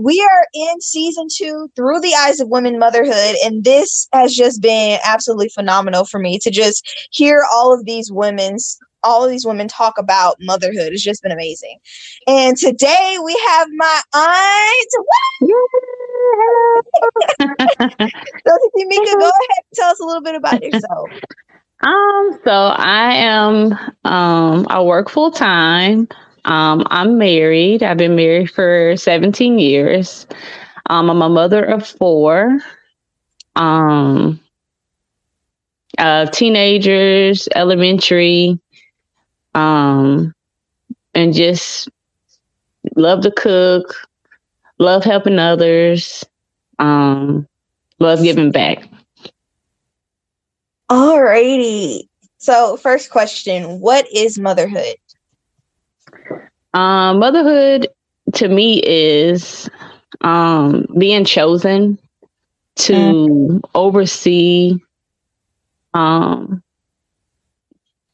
We are in season two through the eyes of women motherhood, and this has just been absolutely phenomenal for me to just hear all of these women's all of these women talk about motherhood. It's just been amazing. And today we have my aunt. so, Mika, go ahead and tell us a little bit about yourself. Um, so I am um I work full time. Um, I'm married. I've been married for 17 years. Um, I'm a mother of four. Um, uh, teenagers, elementary, um, and just love to cook, love helping others, um, love giving back. Alrighty. So, first question What is motherhood? Um, motherhood to me is um, being chosen to mm. oversee um,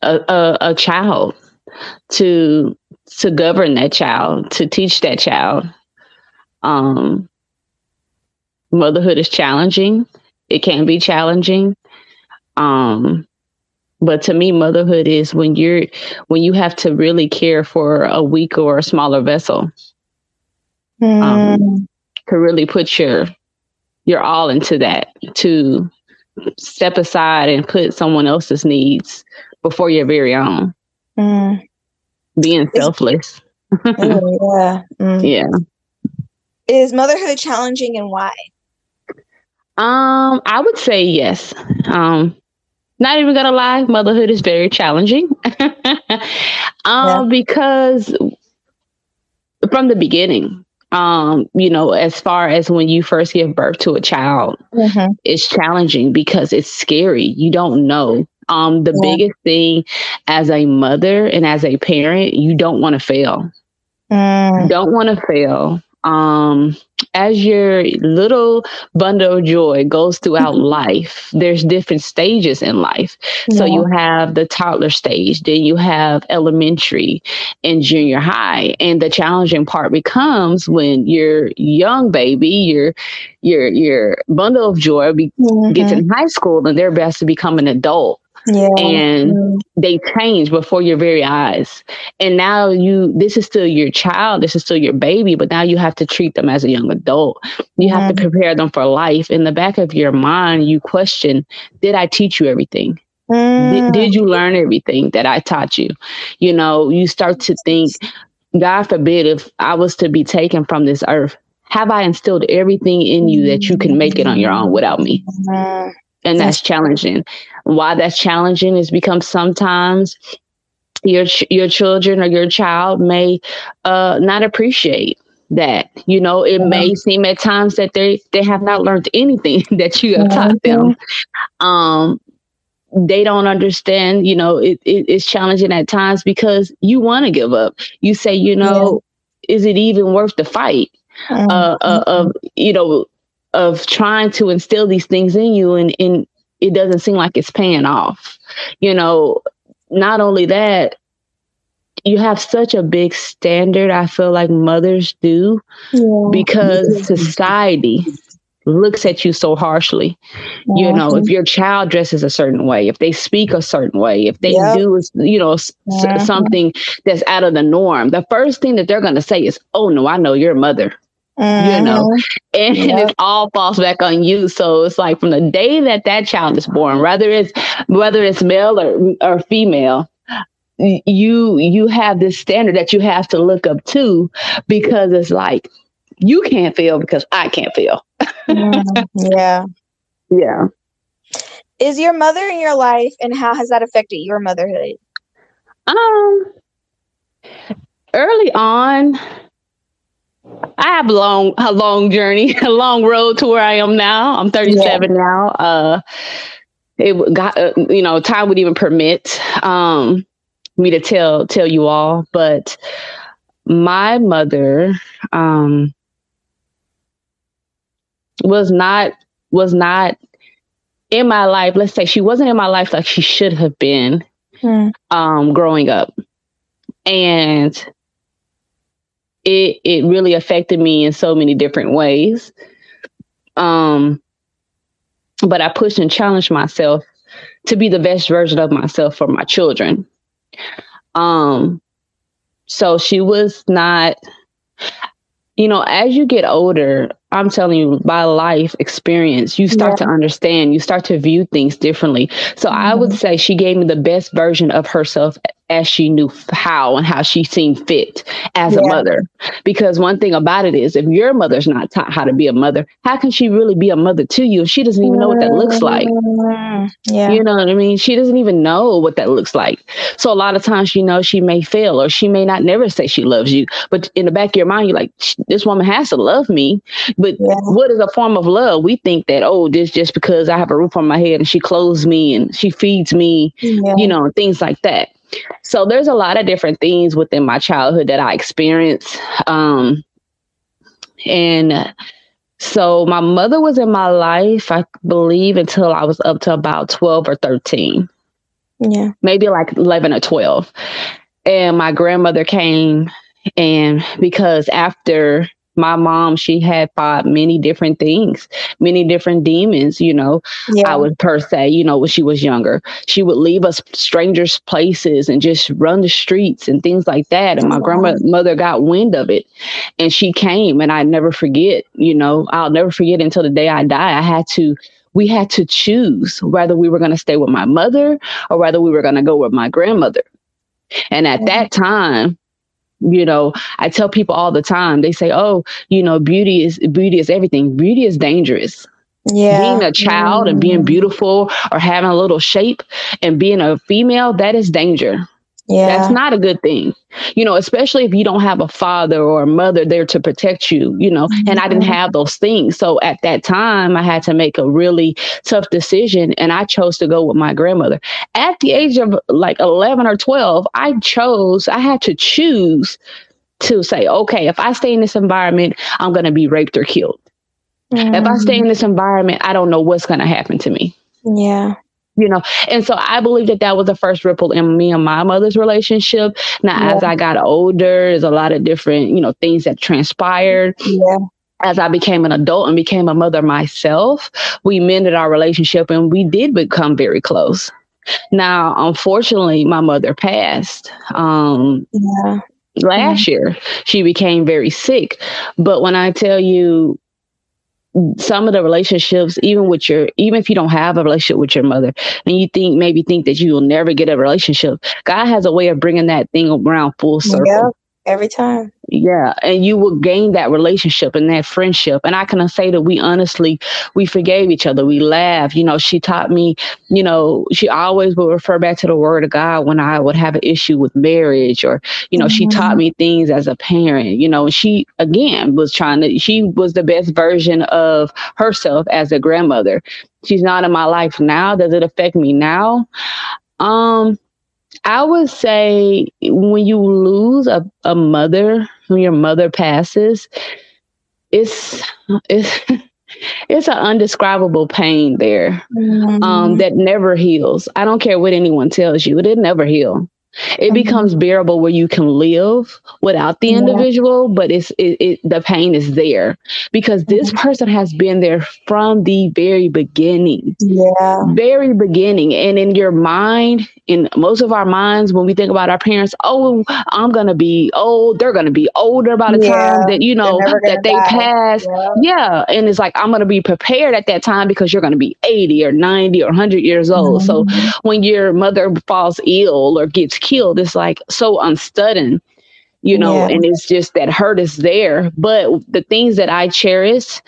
a, a, a child, to to govern that child, to teach that child. Um, motherhood is challenging. It can be challenging. Um, but to me motherhood is when you're when you have to really care for a weak or a smaller vessel mm. um, to really put your your all into that to step aside and put someone else's needs before your very own mm. being selfless oh, yeah mm. yeah is motherhood challenging and why um i would say yes um not even gonna lie, motherhood is very challenging. um, yeah. because from the beginning, um, you know, as far as when you first give birth to a child, mm-hmm. it's challenging because it's scary. You don't know. Um, the yeah. biggest thing as a mother and as a parent, you don't want to fail. Mm. Don't want to fail um, as your little bundle of joy goes throughout life, there's different stages in life. Yeah. So you have the toddler stage, then you have elementary and junior high. And the challenging part becomes when your young baby, your your your bundle of joy be, mm-hmm. gets in high school and they're best to become an adult yeah. and mm. they change before your very eyes and now you this is still your child this is still your baby but now you have to treat them as a young adult you have to mm-hmm. prepare them for life in the back of your mind you question did i teach you everything mm. did, did you learn everything that i taught you you know you start to think god forbid if i was to be taken from this earth have i instilled everything in you that you can make it on your own without me and that's challenging. Why that's challenging is because sometimes your your children or your child may uh, not appreciate that. You know, it may seem at times that they they have not learned anything that you have taught them. Um, they don't understand. You know, it, it, it's challenging at times because you want to give up. You say, you know, yeah. is it even worth the fight? Mm-hmm. Uh, uh, of you know of trying to instill these things in you and, and it doesn't seem like it's paying off. You know, not only that, you have such a big standard, I feel like mothers do, yeah. because society looks at you so harshly. Mm-hmm. You know, if your child dresses a certain way, if they speak a certain way, if they yep. do, you know, mm-hmm. s- something that's out of the norm, the first thing that they're going to say is, "Oh no, I know your mother." Mm-hmm. you know, and, yep. it all falls back on you. So it's like from the day that that child is born, whether it's whether it's male or or female, you you have this standard that you have to look up to because it's like you can't feel because I can't feel. mm, yeah, yeah. Is your mother in your life, and how has that affected your motherhood? Um, early on, I have a long, a long journey, a long road to where I am now. I'm 37 yeah. now. Uh, it got, uh, you know, time would even permit um, me to tell tell you all, but my mother um, was not was not in my life. Let's say she wasn't in my life like she should have been hmm. um, growing up, and it it really affected me in so many different ways. Um, but I pushed and challenged myself to be the best version of myself for my children. Um, so she was not, you know, as you get older, I'm telling you, by life experience, you start yeah. to understand, you start to view things differently. So mm-hmm. I would mm-hmm. say she gave me the best version of herself as she knew how and how she seemed fit as yeah. a mother. Because one thing about it is, if your mother's not taught how to be a mother, how can she really be a mother to you if she doesn't even know what that looks like? Mm-hmm. Yeah. You know what I mean? She doesn't even know what that looks like. So a lot of times, you know, she may fail or she may not never say she loves you. But in the back of your mind, you're like, this woman has to love me. But yeah. what is a form of love? We think that, oh, this just because I have a roof on my head and she clothes me and she feeds me, yeah. you know, things like that. So there's a lot of different things within my childhood that I experienced. Um, and so my mother was in my life, I believe, until I was up to about 12 or 13. Yeah. Maybe like 11 or 12. And my grandmother came, and because after my mom, she had fought many different things, many different demons, you know, yeah. I would per se, you know, when she was younger. She would leave us strangers' places and just run the streets and things like that. And my oh, grandmother got wind of it and she came and I never forget, you know, I'll never forget until the day I die. I had to we had to choose whether we were going to stay with my mother or whether we were going to go with my grandmother. And at that time, you know i tell people all the time they say oh you know beauty is beauty is everything beauty is dangerous yeah being a child mm. and being mm. beautiful or having a little shape and being a female that is danger yeah. That's not a good thing. You know, especially if you don't have a father or a mother there to protect you, you know, mm-hmm. and I didn't mm-hmm. have those things. So at that time, I had to make a really tough decision and I chose to go with my grandmother. At the age of like 11 or 12, I chose, I had to choose to say, okay, if I stay in this environment, I'm going to be raped or killed. Mm-hmm. If I stay in mm-hmm. this environment, I don't know what's going to happen to me. Yeah you know and so i believe that that was the first ripple in me and my mother's relationship now yeah. as i got older there's a lot of different you know things that transpired yeah as I became an adult and became a mother myself, we mended our relationship and we did become very close. Now, unfortunately, my mother passed. Um, yeah. Last yeah. year, she became very sick. But when I tell you, some of the relationships, even with your, even if you don't have a relationship with your mother, and you think maybe think that you will never get a relationship, God has a way of bringing that thing around full circle. Every time. Yeah, and you will gain that relationship and that friendship. And I can say that we honestly we forgave each other. We laughed. You know, she taught me. You know, she always would refer back to the Word of God when I would have an issue with marriage, or you know, mm-hmm. she taught mm-hmm. me things as a parent. You know, she again was trying to. She was the best version of herself as a grandmother. She's not in my life now. Does it affect me now? Um, I would say when you lose a, a mother, when your mother passes, it's it's it's an undescribable pain there um, mm-hmm. um, that never heals. I don't care what anyone tells you; it never heal it mm-hmm. becomes bearable where you can live without the yeah. individual but it's it, it, the pain is there because this mm-hmm. person has been there from the very beginning yeah very beginning and in your mind in most of our minds when we think about our parents oh i'm gonna be old they're gonna be older by the yeah. time that you know that they die. pass yeah. yeah. and it's like i'm gonna be prepared at that time because you're gonna be 80 or 90 or 100 years old mm-hmm. so when your mother falls ill or gets killed it's like so unstudding you know yeah. and it's just that hurt is there. But the things that i cherish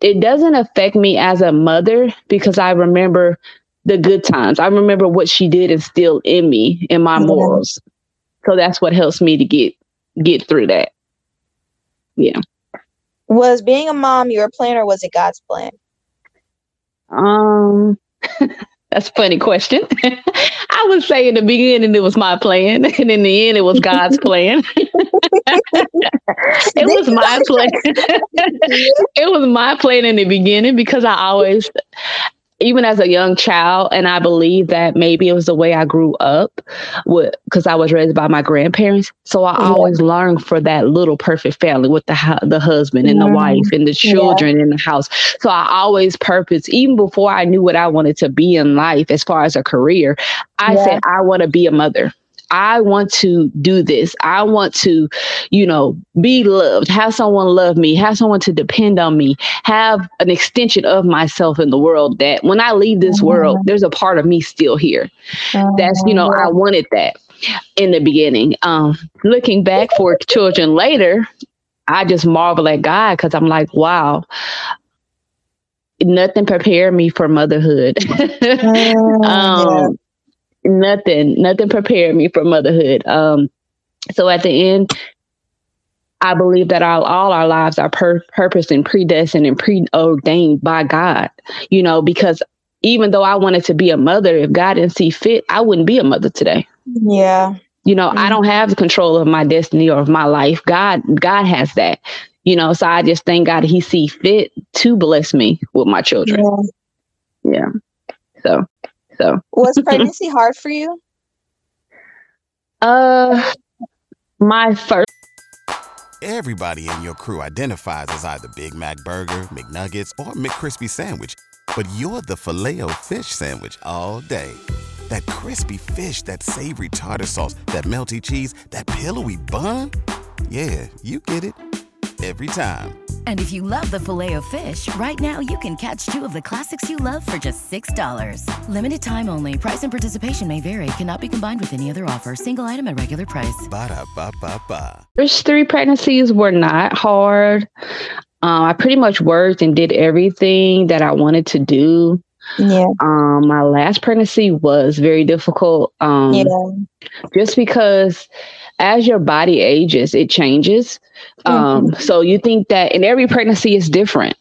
it doesn't affect me as a mother because i remember the good times. I remember what she did instill in me in my yeah. morals. So that's what helps me to get get through that. Yeah. Was being a mom your plan or was it god's plan? Um That's a funny question. I would say in the beginning it was my plan, and in the end it was God's plan. it was my plan. it was my plan in the beginning because I always even as a young child, and I believe that maybe it was the way I grew up because I was raised by my grandparents. So I yeah. always longed for that little perfect family with the the husband and the wife and the children yeah. in the house. So I always purpose, even before I knew what I wanted to be in life as far as a career, I yeah. said I want to be a mother. I want to do this. I want to, you know, be loved, have someone love me, have someone to depend on me, have an extension of myself in the world that when I leave this world, mm-hmm. there's a part of me still here. That's, you know, I mm-hmm. wanted that in the beginning. Um, looking back for children later, I just marvel at God because I'm like, wow, nothing prepared me for motherhood. Mm, um, nothing, nothing prepared me for motherhood. Um, so at the end, I believe that all, all our lives are pur- purposed and predestined and preordained by God, you know, because even though I wanted to be a mother, if God didn't see fit, I wouldn't be a mother today. Yeah. You know, mm-hmm. I don't have the control of my destiny or of my life. God, God has that. You know, so I just thank God he see fit to bless me with my children. Yeah. yeah. So so was pregnancy hard for you? Uh my first Everybody in your crew identifies as either Big Mac burger, McNuggets, or McCrispy sandwich, but you're the filet fish sandwich all day. That crispy fish, that savory tartar sauce, that melty cheese, that pillowy bun? Yeah, you get it every time. And if you love the Filet-O-Fish, right now you can catch two of the classics you love for just $6. Limited time only. Price and participation may vary. Cannot be combined with any other offer. Single item at regular price. Ba da ba ba ba. First three pregnancies were not hard. Um, I pretty much worked and did everything that I wanted to do. Yeah. Um, my last pregnancy was very difficult. Um, yeah. Just because as your body ages, it changes. Um, mm-hmm. So you think that, and every pregnancy is different.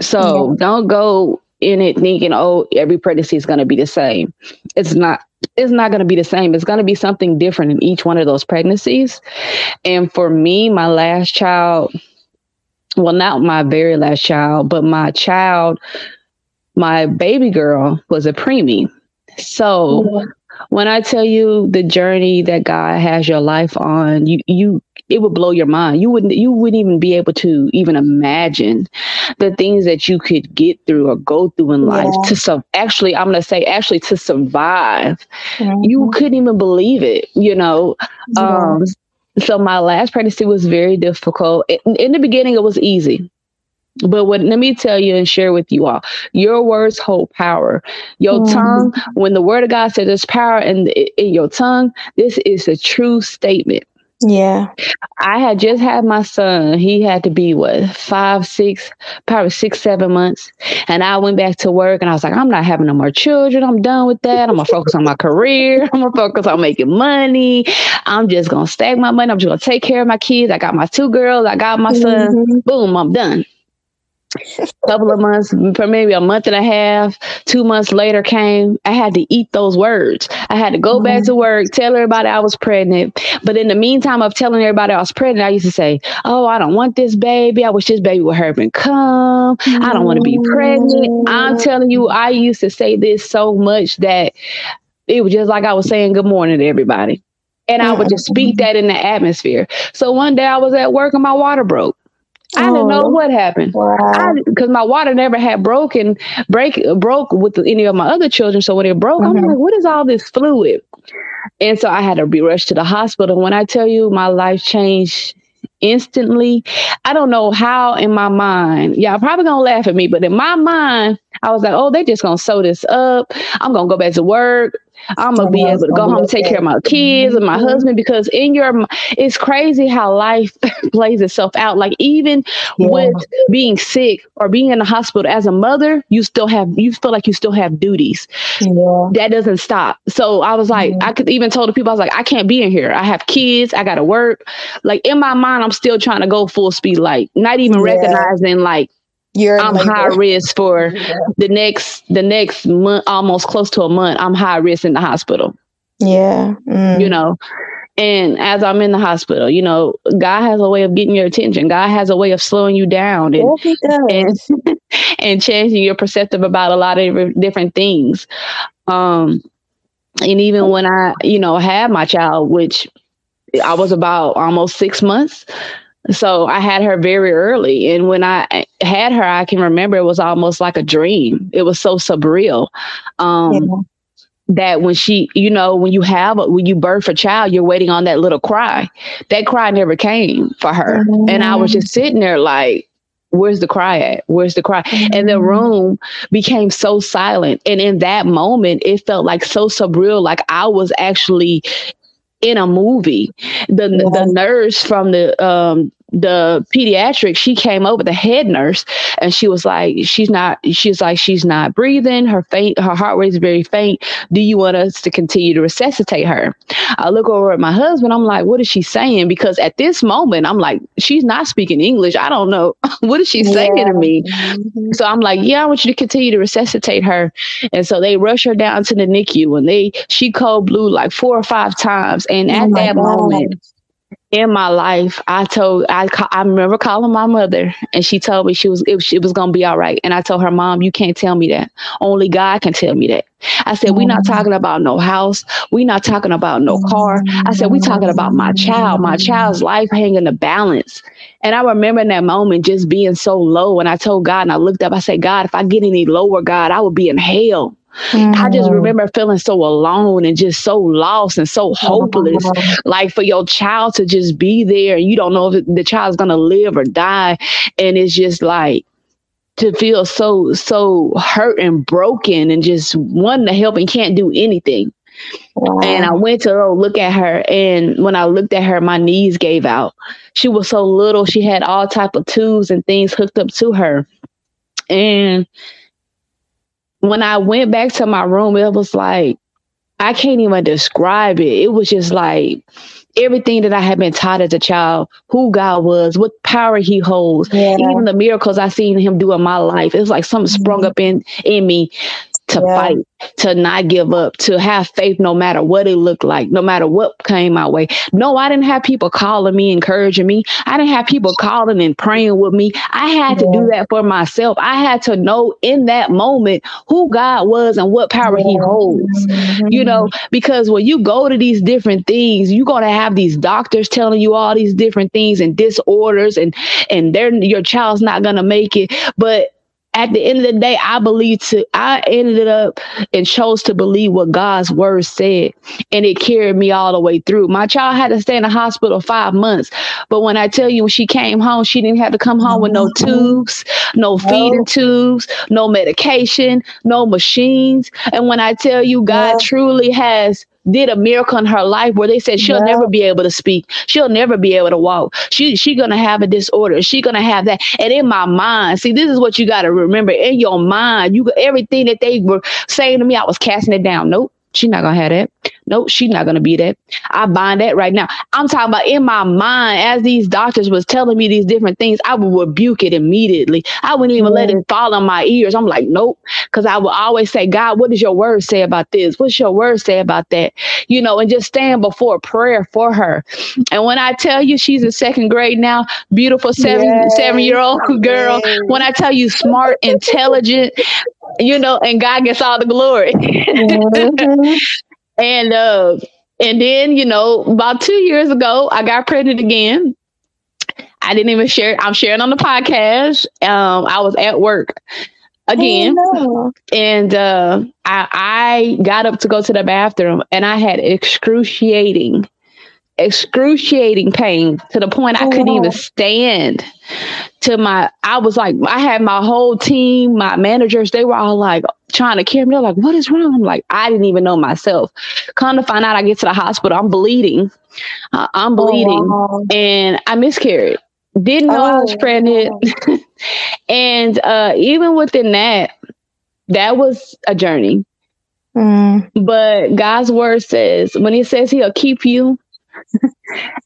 So yeah. don't go in it thinking, oh, every pregnancy is going to be the same. It's not. It's not going to be the same. It's going to be something different in each one of those pregnancies. And for me, my last child, well, not my very last child, but my child, my baby girl was a preemie. So mm-hmm when I tell you the journey that God has your life on, you you it would blow your mind. You wouldn't you wouldn't even be able to even imagine the things that you could get through or go through in life yeah. to so actually I'm gonna say actually to survive. Mm-hmm. You couldn't even believe it, you know. Yeah. Um so my last pregnancy was very difficult. In, in the beginning it was easy. But what let me tell you and share with you all, your words hold power. Your mm. tongue, when the word of God says there's power in, in your tongue, this is a true statement. Yeah. I had just had my son. He had to be what, five, six, probably six, seven months. And I went back to work and I was like, I'm not having no more children. I'm done with that. I'm gonna focus on my career. I'm gonna focus on making money. I'm just gonna stack my money. I'm just gonna take care of my kids. I got my two girls, I got my son. Mm-hmm. Boom, I'm done couple of months for maybe a month and a half two months later came i had to eat those words i had to go mm-hmm. back to work tell everybody i was pregnant but in the meantime of telling everybody i was pregnant i used to say oh i don't want this baby i wish this baby would hurry and come mm-hmm. i don't want to be pregnant i'm telling you i used to say this so much that it was just like i was saying good morning to everybody and I would just speak that in the atmosphere. So one day I was at work and my water broke. I didn't know what happened because wow. my water never had broken break broke with any of my other children. So when it broke, mm-hmm. I'm like, what is all this fluid? And so I had to be rushed to the hospital. When I tell you my life changed instantly, I don't know how in my mind, y'all probably gonna laugh at me, but in my mind, I was like, oh, they just gonna sew this up. I'm gonna go back to work. I'm gonna be able to go home and take care of my kids and my mm-hmm. husband because in your it's crazy how life plays itself out. Like even yeah. with being sick or being in the hospital as a mother, you still have you feel like you still have duties. Yeah. That doesn't stop. So I was like, I could even told the people I was like, I can't be in here. I have kids. I gotta work. Like in my mind, I'm still trying to go full speed. Like not even recognizing like you're I'm high risk for yeah. the next the next month, almost close to a month. I'm high risk in the hospital. Yeah, mm. you know, And as I'm in the hospital, you know, God has a way of getting your attention. God has a way of slowing you down and and, and, changing your perceptive about a lot of different things. Um, and even when I, you know, had my child, which I was about almost six months. So I had her very early. And when I had her, I can remember it was almost like a dream. It was so surreal. Um, yeah. That when she, you know, when you have, when you birth a child, you're waiting on that little cry. That cry never came for her. Mm-hmm. And I was just sitting there like, where's the cry at? Where's the cry? Mm-hmm. And the mm-hmm. room became so silent. And in that moment, it felt like so surreal, like I was actually in a movie. The yeah. the nurse from the um the pediatric, she came over, the head nurse, and she was like, she's not, she's like, she's not breathing. Her faint, her heart rate is very faint. Do you want us to continue to resuscitate her? I look over at my husband. I'm like, what is she saying? Because at this moment, I'm like, she's not speaking English. I don't know. what is she saying yeah. to me? Mm-hmm. So I'm like, yeah, I want you to continue to resuscitate her. And so they rush her down to the NICU and they, she cold blue like four or five times. And oh at that God. moment, in my life, I told I I remember calling my mother, and she told me she was it, it was gonna be all right. And I told her, Mom, you can't tell me that. Only God can tell me that. I said, we're not talking about no house. We're not talking about no car. I said, we're talking about my child, my child's life hanging the balance. And I remember in that moment just being so low. And I told God, and I looked up, I said, God, if I get any lower, God, I would be in hell. Mm-hmm. I just mm-hmm. remember feeling so alone and just so lost and so hopeless. Mm-hmm. Like for your child to just be there and you don't know if the child's gonna live or die. And it's just like to feel so so hurt and broken and just wanting to help and can't do anything. Wow. And I went to look at her, and when I looked at her, my knees gave out. She was so little; she had all type of tubes and things hooked up to her, and when I went back to my room, it was like, I can't even describe it. It was just like everything that I had been taught as a child, who God was, what power he holds, yeah. even the miracles I seen him do in my life. It was like something sprung mm-hmm. up in in me to yeah. fight, to not give up, to have faith no matter what it looked like, no matter what came my way. No, I didn't have people calling me, encouraging me. I didn't have people calling and praying with me. I had yeah. to do that for myself. I had to know in that moment who God was and what power yeah. he holds. Mm-hmm. You know, because when you go to these different things, you're going to have these doctors telling you all these different things and disorders and and they're your child's not going to make it. But at the end of the day, I believe to I ended up and chose to believe what God's word said, and it carried me all the way through. My child had to stay in the hospital five months, but when I tell you when she came home, she didn't have to come home with no mm-hmm. tubes, no feeding tubes, no medication, no machines. And when I tell you, God truly has did a miracle in her life where they said she'll yeah. never be able to speak. She'll never be able to walk. She she gonna have a disorder. She gonna have that. And in my mind, see, this is what you gotta remember. In your mind, you got everything that they were saying to me, I was casting it down. Nope. She's not gonna have that. Nope, she's not gonna be that. I bind that right now. I'm talking about in my mind, as these doctors was telling me these different things, I would rebuke it immediately. I wouldn't even let it fall on my ears. I'm like, nope, because I would always say, God, what does your word say about this? What's your word say about that? You know, and just stand before prayer for her. And when I tell you she's in second grade now, beautiful seven seven year old girl. When I tell you smart, intelligent, you know, and God gets all the glory. Mm-hmm. and uh, and then you know, about two years ago, I got pregnant again. I didn't even share. I'm sharing on the podcast. Um, I was at work again, oh, no. and uh, I, I got up to go to the bathroom, and I had excruciating excruciating pain to the point I couldn't even oh. stand to my I was like I had my whole team, my managers, they were all like trying to carry me. They're like, what is wrong? I'm like, I didn't even know myself. Come to find out I get to the hospital, I'm bleeding. Uh, I'm oh, bleeding oh, wow. and I miscarried. Didn't know oh, I was pregnant. Wow. and uh, even within that, that was a journey. Mm. But God's word says, when He says He'll keep you,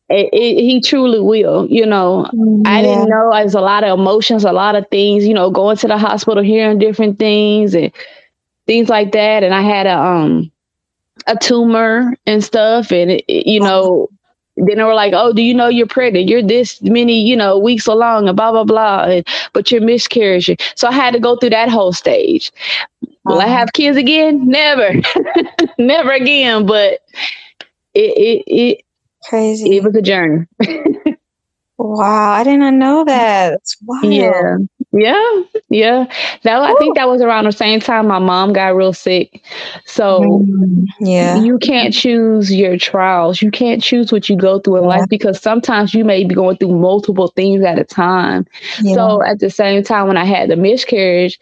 it, it, he truly will. You know, yeah. I didn't know there's a lot of emotions, a lot of things. You know, going to the hospital, hearing different things and things like that. And I had a um a tumor and stuff, and it, you know, then they were like, "Oh, do you know you're pregnant? You're this many, you know, weeks along, and blah blah blah, and, but you're miscarriaging." So I had to go through that whole stage. Will I have kids again? Never, never again. But it it it crazy. A journey. wow, I did not know that. That's wild. Yeah, yeah, yeah. That I think that was around the same time my mom got real sick. So mm, yeah, you can't choose your trials. You can't choose what you go through in yeah. life because sometimes you may be going through multiple things at a time. Yeah. So at the same time, when I had the miscarriage,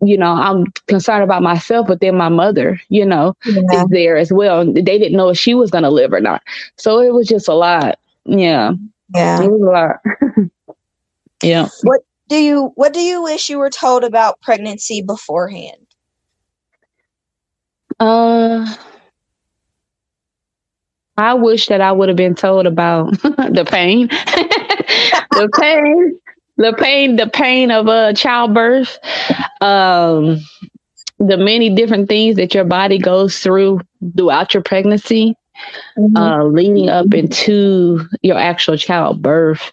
you know, I'm concerned about myself, but then my mother, you know, yeah. is there as well. They didn't know if she was going to live or not. So it was just a lot. Yeah. Yeah. It was a lot. yeah. What do you what do you wish you were told about pregnancy beforehand? Uh I wish that I would have been told about the pain. the pain, the pain, the pain of a uh, childbirth. Um the many different things that your body goes through throughout your pregnancy, mm-hmm. uh, leading up into your actual childbirth.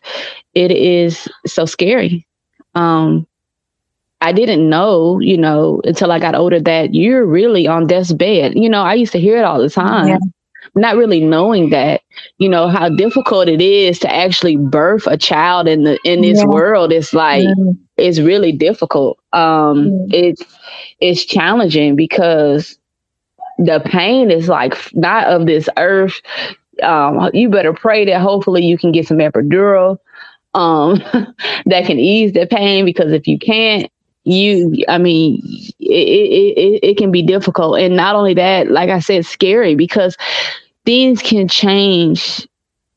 It is so scary um, I didn't know, you know, until I got older that you're really on death's bed. You know, I used to hear it all the time. Yeah. Not really knowing that, you know, how difficult it is to actually birth a child in the in this yeah. world. It's like yeah. it's really difficult. Um it's it's challenging because the pain is like not of this earth. Um, you better pray that hopefully you can get some epidural um, that can ease the pain because if you can't, you, I mean, it, it, it, it can be difficult. And not only that, like I said, scary because things can change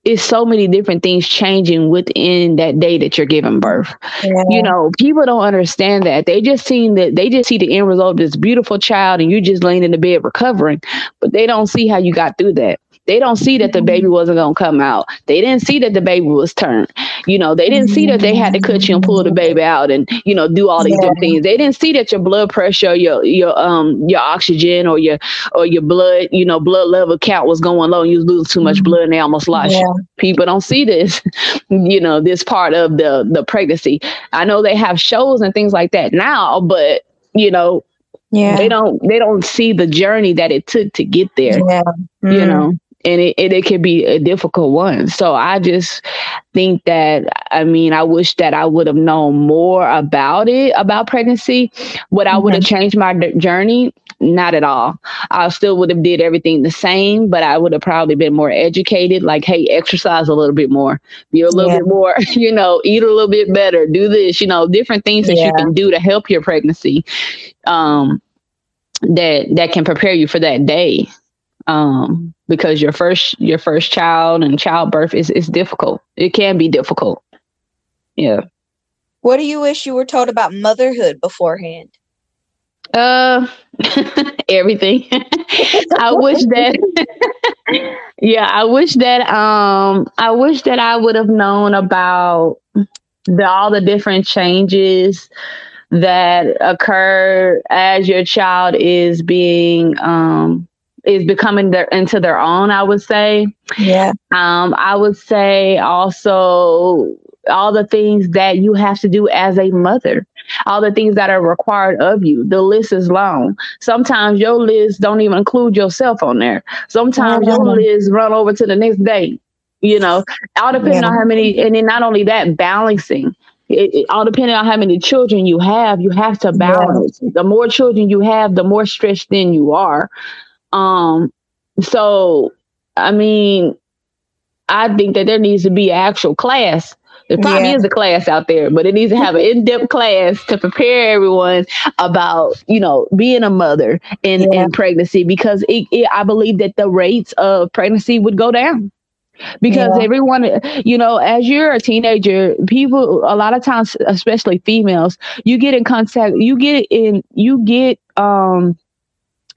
it's so many different things changing within that day that you're giving birth. Yeah. You know, people don't understand that. They just see that they just see the end result of this beautiful child and you just laying in the bed recovering, but they don't see how you got through that. They don't see that the baby mm-hmm. wasn't going to come out. They didn't see that the baby was turned. You know, they didn't see that they had to cut you and pull the baby out and, you know, do all these yeah. different things. They didn't see that your blood pressure, your your um your oxygen or your or your blood, you know, blood level count was going low and you was losing too much mm-hmm. blood and they almost lost yeah. you. People don't see this, you know, this part of the the pregnancy. I know they have shows and things like that now, but you know, yeah they don't they don't see the journey that it took to get there yeah. Mm. you know and it, it, it could be a difficult one. So I just think that, I mean, I wish that I would have known more about it, about pregnancy. Would I would have changed my d- journey? Not at all. I still would have did everything the same, but I would have probably been more educated. Like, hey, exercise a little bit more, be a little yeah. bit more, you know, eat a little bit better, do this, you know, different things that yeah. you can do to help your pregnancy. Um, that that can prepare you for that day um, because your first your first child and childbirth is is difficult. It can be difficult. Yeah. What do you wish you were told about motherhood beforehand? Uh, everything. I wish that. yeah, I wish that. Um, I wish that I would have known about the all the different changes that occur as your child is being um is becoming their into their own i would say yeah um i would say also all the things that you have to do as a mother all the things that are required of you the list is long sometimes your list don't even include yourself on there sometimes your list run over to the next day you know all depending yeah. on how many and then not only that balancing it, it, all depending on how many children you have, you have to balance. Yeah. The more children you have, the more stressed in you are. Um, so I mean, I think that there needs to be an actual class. There probably yeah. is a class out there, but it needs to have an in-depth class to prepare everyone about, you know, being a mother and, yeah. and pregnancy because it, it, I believe that the rates of pregnancy would go down because yeah. everyone you know as you're a teenager people a lot of times especially females you get in contact you get in you get um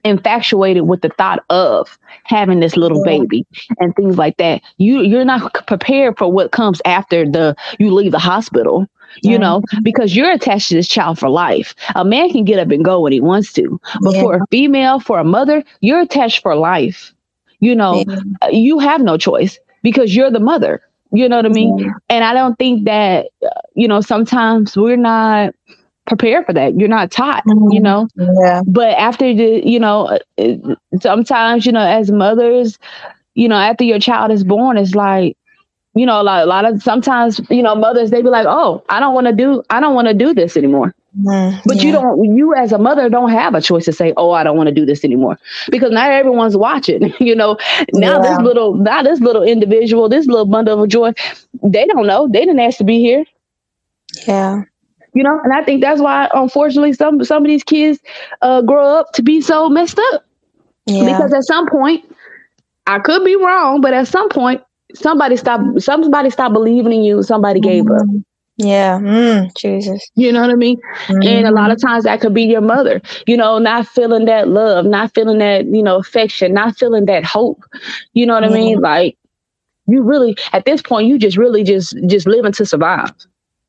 infatuated with the thought of having this little yeah. baby and things like that you you're not prepared for what comes after the you leave the hospital you know because you're attached to this child for life a man can get up and go when he wants to but yeah. for a female for a mother you're attached for life you know yeah. you have no choice because you're the mother. You know what I mean? Mm-hmm. And I don't think that, you know, sometimes we're not prepared for that. You're not taught, mm-hmm. you know? Yeah. But after the, you know, uh, sometimes, you know, as mothers, you know, after your child is born, it's like, you know, a lot, a lot of sometimes, you know, mothers, they be like, oh, I don't want to do, I don't want to do this anymore. Mm, but yeah. you don't, you as a mother don't have a choice to say, oh, I don't want to do this anymore because not everyone's watching. you know, now yeah. this little, now this little individual, this little bundle of joy, they don't know. They didn't ask to be here. Yeah. You know, and I think that's why, unfortunately, some some of these kids uh, grow up to be so messed up. Yeah. Because at some point, I could be wrong, but at some point, somebody stopped. Somebody stopped believing in you. Somebody gave mm-hmm. up. Yeah, mm, Jesus. You know what I mean? Mm-hmm. And a lot of times that could be your mother, you know, not feeling that love, not feeling that, you know, affection, not feeling that hope. You know what I mean? Like you really at this point you just really just just living to survive.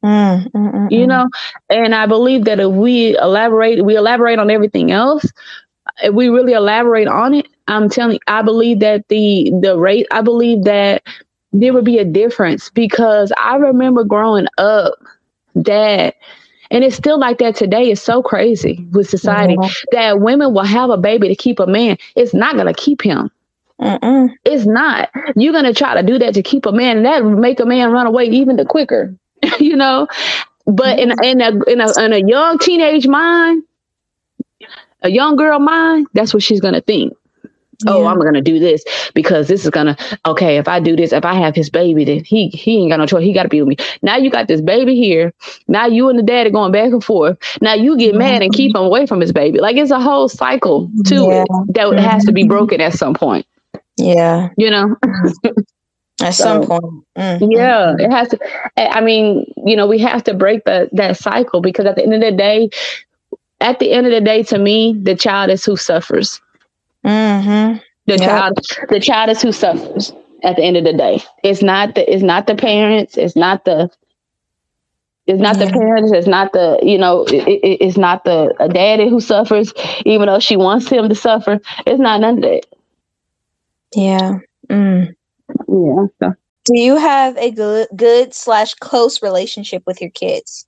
Mm, mm, mm, you mm. know, and I believe that if we elaborate, we elaborate on everything else. If we really elaborate on it, I'm telling you, I believe that the the rate, I believe that there would be a difference because I remember growing up that and it's still like that today. It's so crazy with society mm-hmm. that women will have a baby to keep a man. It's not going to keep him. Mm-mm. It's not. You're going to try to do that to keep a man, and that make a man run away even the quicker, you know? But in, in, a, in, a, in a young teenage mind, a young girl mind, that's what she's to think oh, I'm gonna do this because this is gonna okay. If I do this, if I have his baby, then he he ain't got no choice. He got to be with me. Now you got this baby here. Now you and the daddy going back and forth. Now you get mad and keep him away from his baby. Like it's a whole cycle to yeah. it that mm-hmm. has to be broken at some point. Yeah, you know. At so, some point, mm-hmm. yeah, it has to. I mean, you know, we have to break the that cycle because at the end of the day, at the end of the day, to me, the child is who suffers. Mm-hmm. The yep. child, the child is who suffers at the end of the day. It's not the it's not the parents. It's not the it's not yeah. the parents. It's not the you know. It, it, it's not the daddy who suffers, even though she wants him to suffer. It's not none of that. Yeah. Mm. Yeah. So. Do you have a good good slash close relationship with your kids?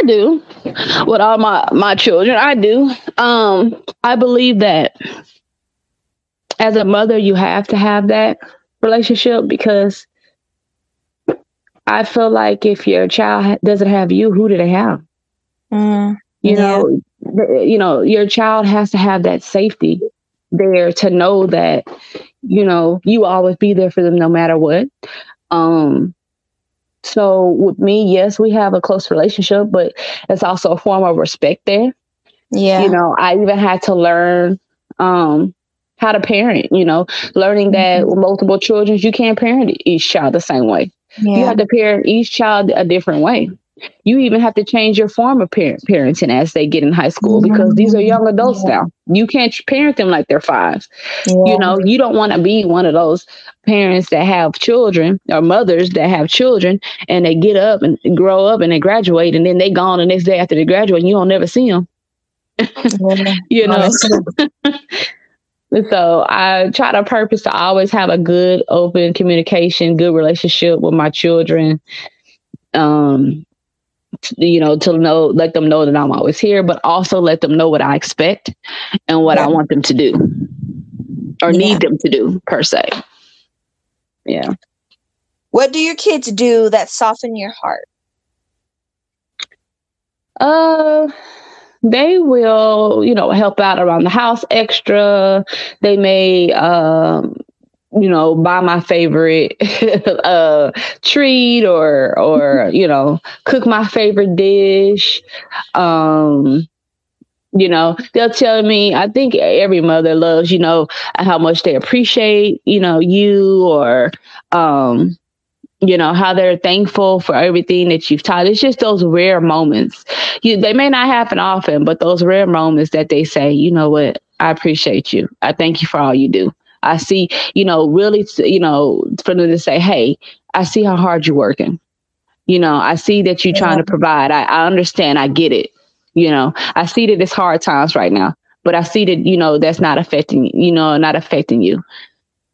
I do. With all my, my children, I do. Um, I believe that as a mother, you have to have that relationship because I feel like if your child doesn't have you, who do they have? Mm, you yeah. know, you know, your child has to have that safety there to know that, you know, you always be there for them no matter what. Um, so with me, yes, we have a close relationship, but it's also a form of respect there. Yeah. You know, I even had to learn um how to parent, you know, learning that mm-hmm. with multiple children, you can't parent each child the same way. Yeah. You have to parent each child a different way you even have to change your form of parent parenting as they get in high school mm-hmm. because these are young adults yeah. now. You can't parent them like they're five. Yeah. You know, you don't want to be one of those parents that have children or mothers that have children and they get up and grow up and they graduate and then they gone the next day after they graduate and you don't never see them. Yeah. you know. so I try to purpose to always have a good open communication, good relationship with my children. Um, you know, to know, let them know that I'm always here, but also let them know what I expect and what yeah. I want them to do or yeah. need them to do per se. Yeah. What do your kids do that soften your heart? Uh, they will, you know, help out around the house extra. They may, um, you know, buy my favorite uh, treat or or you know, cook my favorite dish. Um, You know, they'll tell me, I think every mother loves, you know, how much they appreciate, you know, you or, um, you know how they're thankful for everything that you've taught. It's just those rare moments. You they may not happen often but those rare moments that they say you know what? I appreciate you. I thank you for all you do i see you know really you know for them to say hey i see how hard you're working you know i see that you're yeah. trying to provide I, I understand i get it you know i see that it's hard times right now but i see that you know that's not affecting you know not affecting you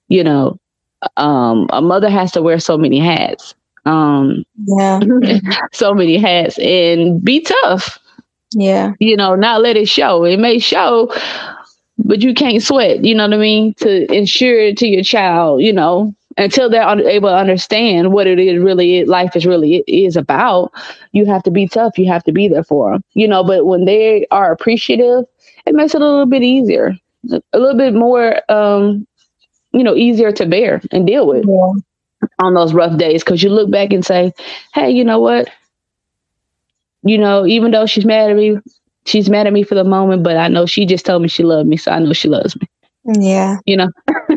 you know um, a mother has to wear so many hats. Um, yeah. so many hats and be tough. Yeah. You know, not let it show. It may show, but you can't sweat, you know what I mean? To ensure to your child, you know, until they're able to understand what it is really life is really is about, you have to be tough. You have to be there for them, you know. But when they are appreciative, it makes it a little bit easier, a little bit more um, you know, easier to bear and deal with yeah. on those rough days. Cause you look back and say, Hey, you know what? You know, even though she's mad at me, she's mad at me for the moment, but I know she just told me she loved me. So I know she loves me. Yeah. You know?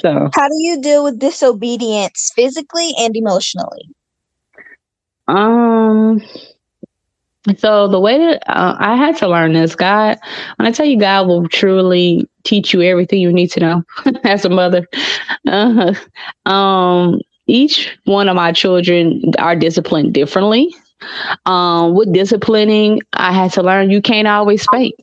so how do you deal with disobedience physically and emotionally? Um, so the way that uh, I had to learn this, God, when I tell you, God will truly teach you everything you need to know as a mother. Uh, um, each one of my children are disciplined differently. Um, with disciplining, I had to learn you can't always spank.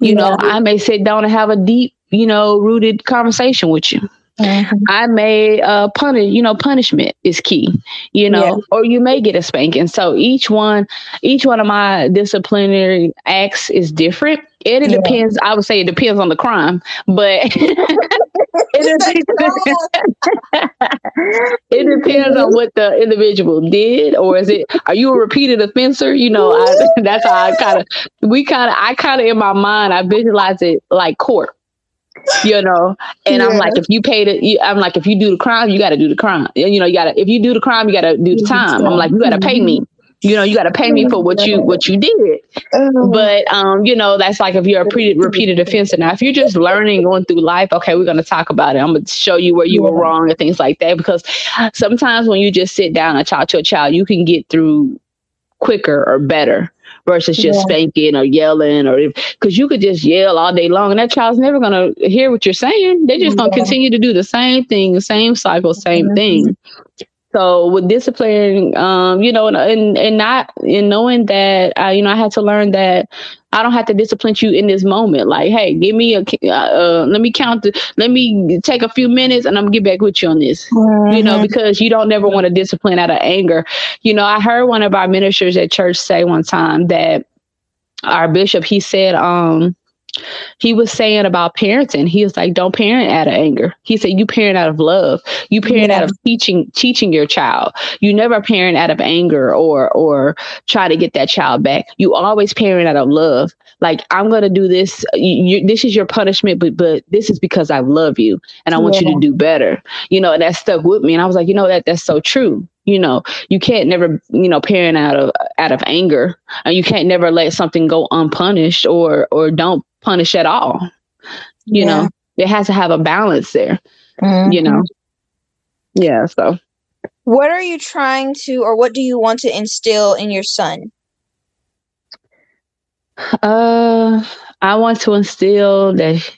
You yeah. know, I may sit down and have a deep, you know, rooted conversation with you. Mm-hmm. I may uh, punish, you know, punishment is key, you know, yeah. or you may get a spanking. So each one, each one of my disciplinary acts is different. It, it yeah. depends. I would say it depends on the crime, but it, depends, it depends on what the individual did, or is it? Are you a repeated offender? You know, I, that's how I kind of, we kind of, I kind of in my mind, I visualize it like court you know and yeah. i'm like if you paid it i'm like if you do the crime you got to do the crime you know you got to if you do the crime you got to do the time i'm like you got to pay me mm-hmm. You know you got to pay me for what you what you did uh-huh. but um you know that's like if you're a pre- repeated offender now if you're just learning going through life okay we're going to talk about it i'm going to show you where you were wrong and things like that because sometimes when you just sit down and talk to a child you can get through quicker or better versus just yeah. spanking or yelling or because you could just yell all day long and that child's never going to hear what you're saying. They're just going to continue to do the same thing, the same cycle, same mm-hmm. thing. So with discipline, um, you know, and, and and not in knowing that, I, you know, I had to learn that I don't have to discipline you in this moment. Like, hey, give me a, uh, uh, let me count, the, let me take a few minutes, and I'm gonna get back with you on this. Mm-hmm. You know, mm-hmm. because you don't never want to discipline out of anger. You know, I heard one of our ministers at church say one time that our bishop he said, um, he was saying about parenting. He was like don't parent out of anger. He said you parent out of love. You parent yeah. out of teaching teaching your child. You never parent out of anger or or try to get that child back. You always parent out of love. Like i'm going to do this. You, you, this is your punishment but but this is because i love you and i want yeah. you to do better. You know and that stuck with me and i was like you know that that's so true. You know you can't never you know parent out of out of anger and you can't never let something go unpunished or or don't punish at all. You yeah. know, it has to have a balance there. Mm-hmm. You know. Yeah, so what are you trying to or what do you want to instill in your son? Uh I want to instill that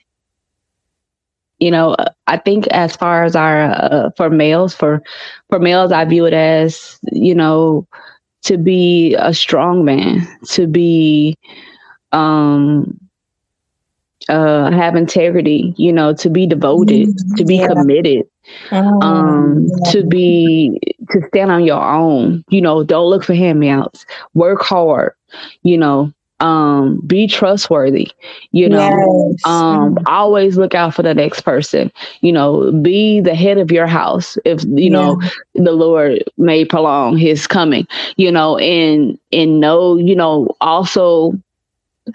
you know i think as far as our uh, for males for for males i view it as you know to be a strong man to be um uh have integrity you know to be devoted mm-hmm. to be yeah. committed oh, um yeah. to be to stand on your own you know don't look for handouts work hard you know um be trustworthy you know yes. um mm-hmm. always look out for the next person you know be the head of your house if you yeah. know the lord may prolong his coming you know and and know you know also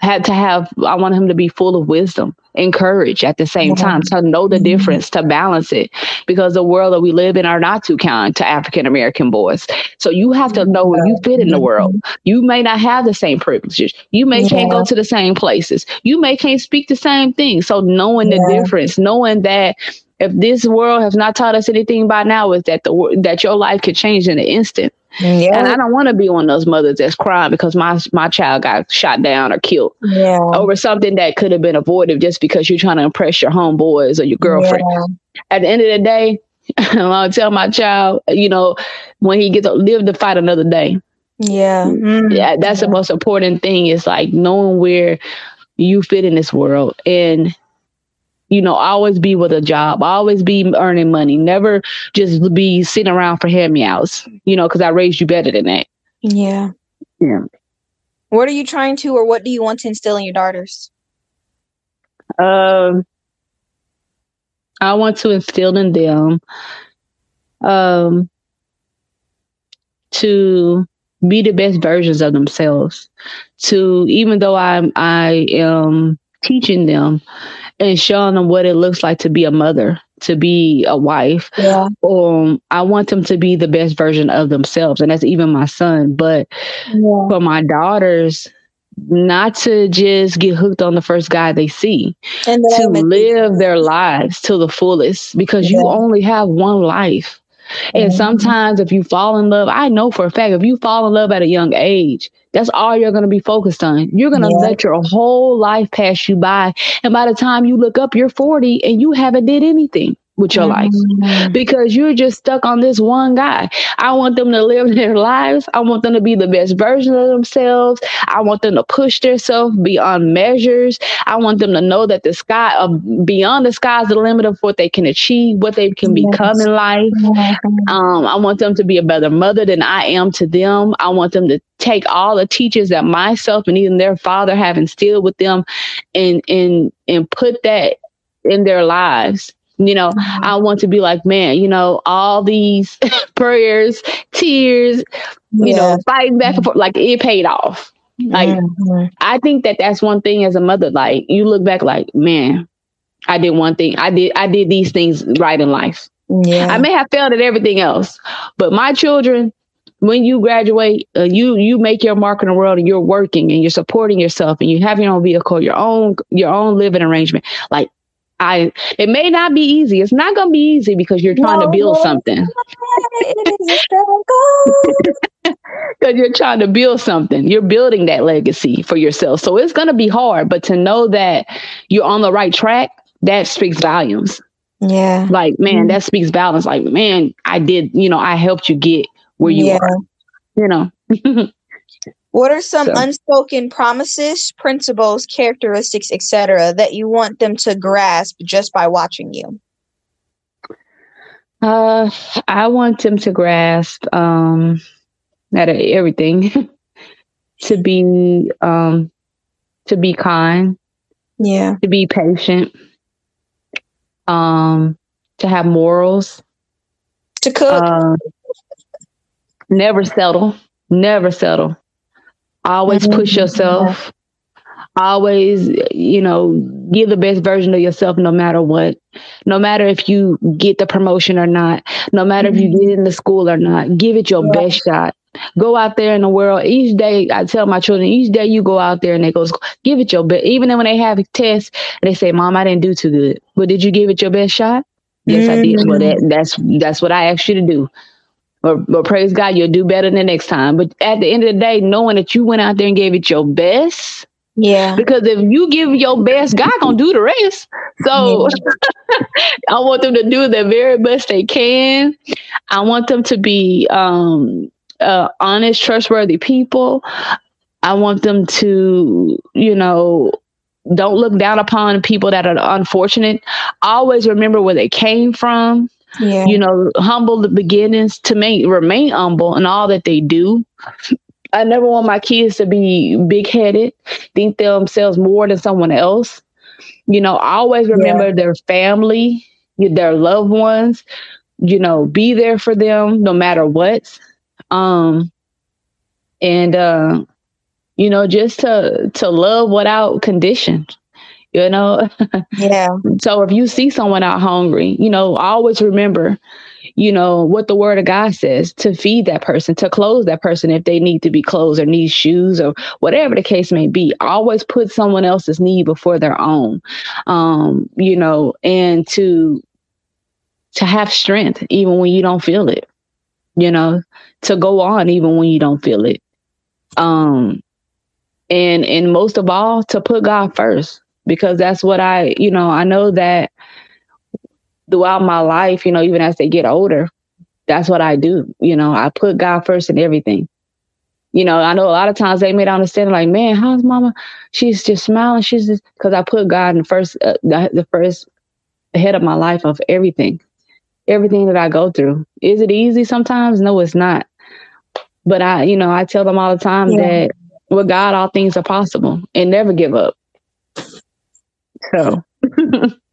had to have i want him to be full of wisdom and courage at the same mm-hmm. time to know the mm-hmm. difference to balance it. Because the world that we live in are not too kind to african american boys. So you have to know where you fit in the world. You may not have the same privileges. You may yeah. can't go to the same places. You may can't speak the same thing. So knowing yeah. the difference knowing that if this world has not taught us anything by now is that the that your life could change in an instant yeah. And I don't want to be one of those mothers that's crying because my my child got shot down or killed yeah. over something that could have been avoided just because you're trying to impress your homeboys or your girlfriend. Yeah. At the end of the day, I'll tell my child, you know, when he gets to live to fight another day. Yeah. Mm-hmm. Yeah, that's the most important thing is like knowing where you fit in this world and you know, always be with a job, always be earning money, never just be sitting around for hand me outs, you know, because I raised you better than that. Yeah. Yeah. What are you trying to, or what do you want to instill in your daughters? Um, I want to instill in them, um, to be the best versions of themselves. To even though I'm, I am teaching them and showing them what it looks like to be a mother, to be a wife. Yeah. Um, I want them to be the best version of themselves, and that's even my son. But yeah. for my daughters, not to just get hooked on the first guy they see, and to live their lives to the fullest, because yeah. you only have one life. And mm-hmm. sometimes if you fall in love, I know for a fact if you fall in love at a young age, that's all you're going to be focused on. You're going to yeah. let your whole life pass you by. And by the time you look up, you're 40 and you haven't did anything with your mm-hmm. life because you're just stuck on this one guy. I want them to live their lives. I want them to be the best version of themselves. I want them to push themselves beyond measures. I want them to know that the sky uh, beyond the sky is the limit of what they can achieve, what they can yes. become in life. Um, I want them to be a better mother than I am to them. I want them to take all the teachers that myself and even their father have instilled with them and and and put that in their lives you know, mm-hmm. I want to be like, man, you know, all these prayers, tears, you yeah. know, fighting back and forth, like it paid off. Like, mm-hmm. I think that that's one thing as a mother. Like, you look back, like, man, I did one thing. I did. I did these things right in life. Yeah. I may have failed at everything else, but my children, when you graduate, uh, you you make your mark in the world, and you're working, and you're supporting yourself, and you have your own vehicle, your own your own living arrangement. Like I it may not be easy. It's not gonna be easy because you're trying no, to build something. Because you're trying to build something. You're building that legacy for yourself. So it's gonna be hard, but to know that you're on the right track, that speaks volumes. Yeah. Like, man, mm-hmm. that speaks volumes. Like, man, I did, you know, I helped you get where you yeah. are. You know. What are some so. unspoken promises, principles, characteristics, etc., that you want them to grasp just by watching you? Uh, I want them to grasp um, that everything to be um, to be kind, yeah, to be patient, um, to have morals, to cook, uh, never settle, never settle Always mm-hmm. push yourself. Always, you know, give the best version of yourself no matter what. No matter if you get the promotion or not, no matter mm-hmm. if you get in the school or not, give it your yeah. best shot. Go out there in the world. Each day, I tell my children, each day you go out there and they go, give it your best. Even when they have tests, they say, Mom, I didn't do too good. But did you give it your best shot? Yes, mm-hmm. I did. Well, that, that's that's what I asked you to do. But, but praise God, you'll do better the next time. But at the end of the day, knowing that you went out there and gave it your best. Yeah. Because if you give your best, God gonna do the rest. So. I want them to do the very best they can. I want them to be um, uh, honest, trustworthy people. I want them to, you know, don't look down upon people that are unfortunate. Always remember where they came from yeah. you know, humble the beginnings to make remain humble in all that they do. I never want my kids to be big headed, think themselves more than someone else. You know, always remember yeah. their family, their loved ones, you know, be there for them no matter what. Um, and uh, you know, just to to love without conditions. You know? Yeah. so if you see someone out hungry, you know, always remember, you know, what the word of God says to feed that person, to clothe that person if they need to be clothed or need shoes or whatever the case may be. Always put someone else's need before their own. Um, you know, and to to have strength even when you don't feel it. You know, to go on even when you don't feel it. Um and and most of all to put God first because that's what I, you know, I know that throughout my life, you know, even as they get older, that's what I do. You know, I put God first in everything. You know, I know a lot of times they may not understand, like, man, how's mama? She's just smiling. She's just because I put God in the first, uh, the, the first ahead of my life of everything, everything that I go through. Is it easy sometimes? No, it's not. But I, you know, I tell them all the time yeah. that with God, all things are possible and never give up. So.